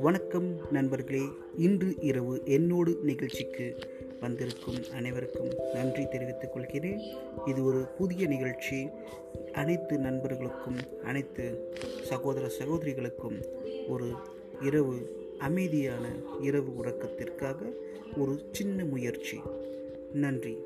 வணக்கம் நண்பர்களே. இன்று இரவு என்னோடு நிகழ்ச்சிக்கு வந்திருக்கும் அனைவருக்கும் நன்றி தெரிவித்துக் கொள்கிறேன். இது ஒரு புதிய நிகழ்ச்சி. அனைத்து நண்பர்களுக்கும் அனைத்து சகோதர சகோதரிகளுக்கும் ஒரு இரவு அமைதியான இரவு உறக்கத்திற்காக ஒரு சின்ன முயற்சி. நன்றி.